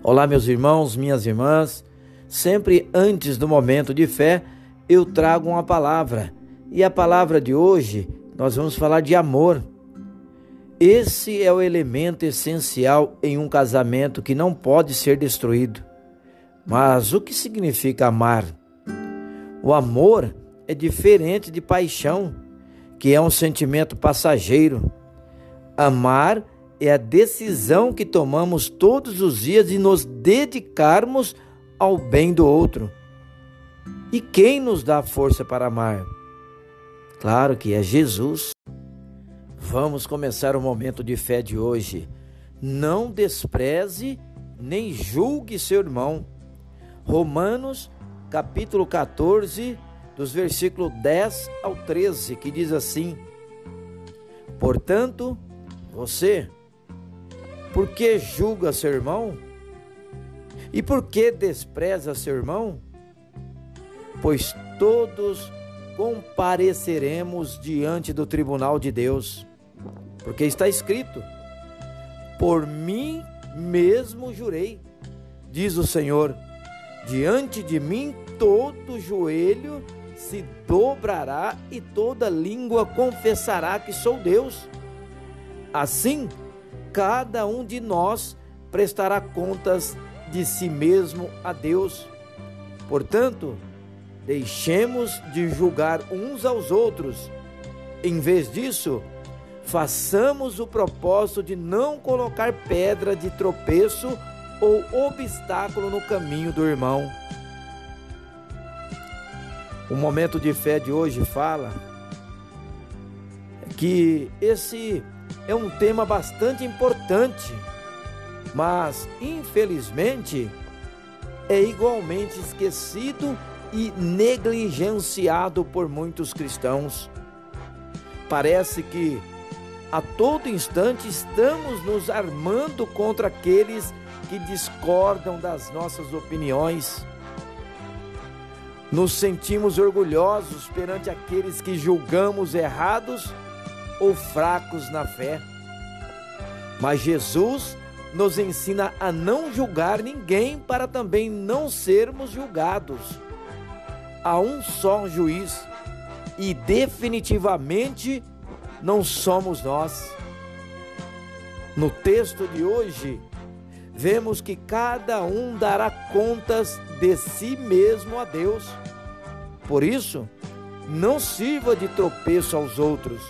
Olá, meus irmãos, minhas irmãs. Sempre antes do momento de fé, eu trago uma palavra. E a palavra de hoje, nós vamos falar de amor. Esse é o elemento essencial em um casamento que não pode ser destruído. Mas o que significa amar? O amor é diferente de paixão, que é um sentimento passageiro. Amar é a decisão que tomamos todos os dias de nos dedicarmos ao bem do outro. E quem nos dá força para amar? Claro que é Jesus. Vamos começar o momento de fé de hoje. Não despreze nem julgue seu irmão. Romanos, capítulo 14, dos versículos 10 ao 13, que diz assim: Portanto, você por que julga seu irmão? E por que despreza seu irmão? Pois todos compareceremos diante do tribunal de Deus. Porque está escrito: Por mim mesmo jurei, diz o Senhor, diante de mim todo joelho se dobrará e toda língua confessará que sou Deus. Assim, cada um de nós prestará contas de si mesmo a Deus. Portanto, deixemos de julgar uns aos outros. Em vez disso, façamos o propósito de não colocar pedra de tropeço ou obstáculo no caminho do irmão. O momento de fé de hoje fala que esse é um tema bastante importante, mas infelizmente é igualmente esquecido e negligenciado por muitos cristãos. Parece que a todo instante estamos nos armando contra aqueles que discordam das nossas opiniões. Nos sentimos orgulhosos perante aqueles que julgamos errados ou fracos na fé. Mas Jesus nos ensina a não julgar ninguém para também não sermos julgados. Há um só juiz e definitivamente não somos nós. No texto de hoje, vemos que cada um dará contas de si mesmo a Deus. Por isso, não sirva de tropeço aos outros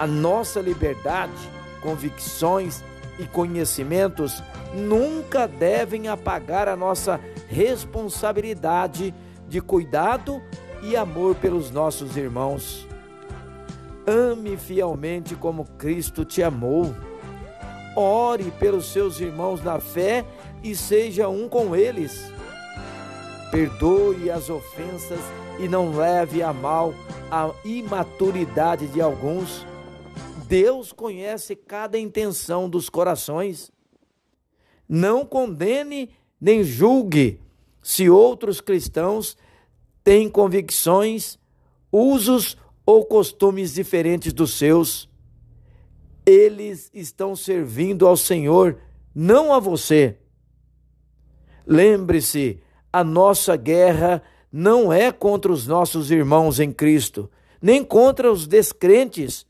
a nossa liberdade, convicções e conhecimentos nunca devem apagar a nossa responsabilidade de cuidado e amor pelos nossos irmãos. Ame fielmente como Cristo te amou. Ore pelos seus irmãos na fé e seja um com eles. Perdoe as ofensas e não leve a mal a imaturidade de alguns Deus conhece cada intenção dos corações. Não condene nem julgue se outros cristãos têm convicções, usos ou costumes diferentes dos seus. Eles estão servindo ao Senhor, não a você. Lembre-se, a nossa guerra não é contra os nossos irmãos em Cristo, nem contra os descrentes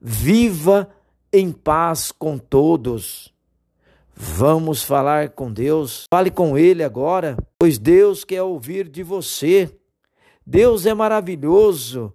Viva em paz com todos. Vamos falar com Deus. Fale com Ele agora, pois Deus quer ouvir de você. Deus é maravilhoso.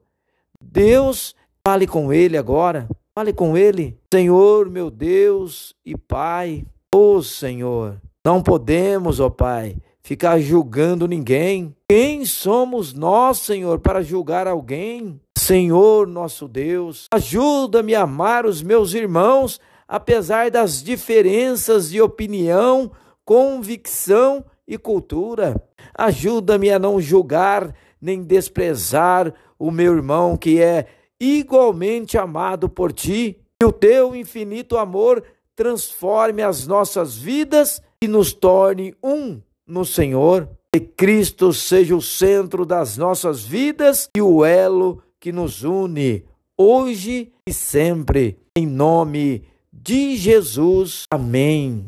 Deus, fale com Ele agora. Fale com Ele. Senhor, meu Deus e Pai. Ô oh, Senhor, não podemos, ó oh Pai, ficar julgando ninguém. Quem somos nós, Senhor, para julgar alguém? Senhor nosso Deus, ajuda-me a amar os meus irmãos, apesar das diferenças de opinião, convicção e cultura. Ajuda-me a não julgar nem desprezar o meu irmão que é igualmente amado por ti. Que o teu infinito amor transforme as nossas vidas e nos torne um no Senhor. Que Cristo seja o centro das nossas vidas e o elo que nos une hoje e sempre. Em nome de Jesus. Amém.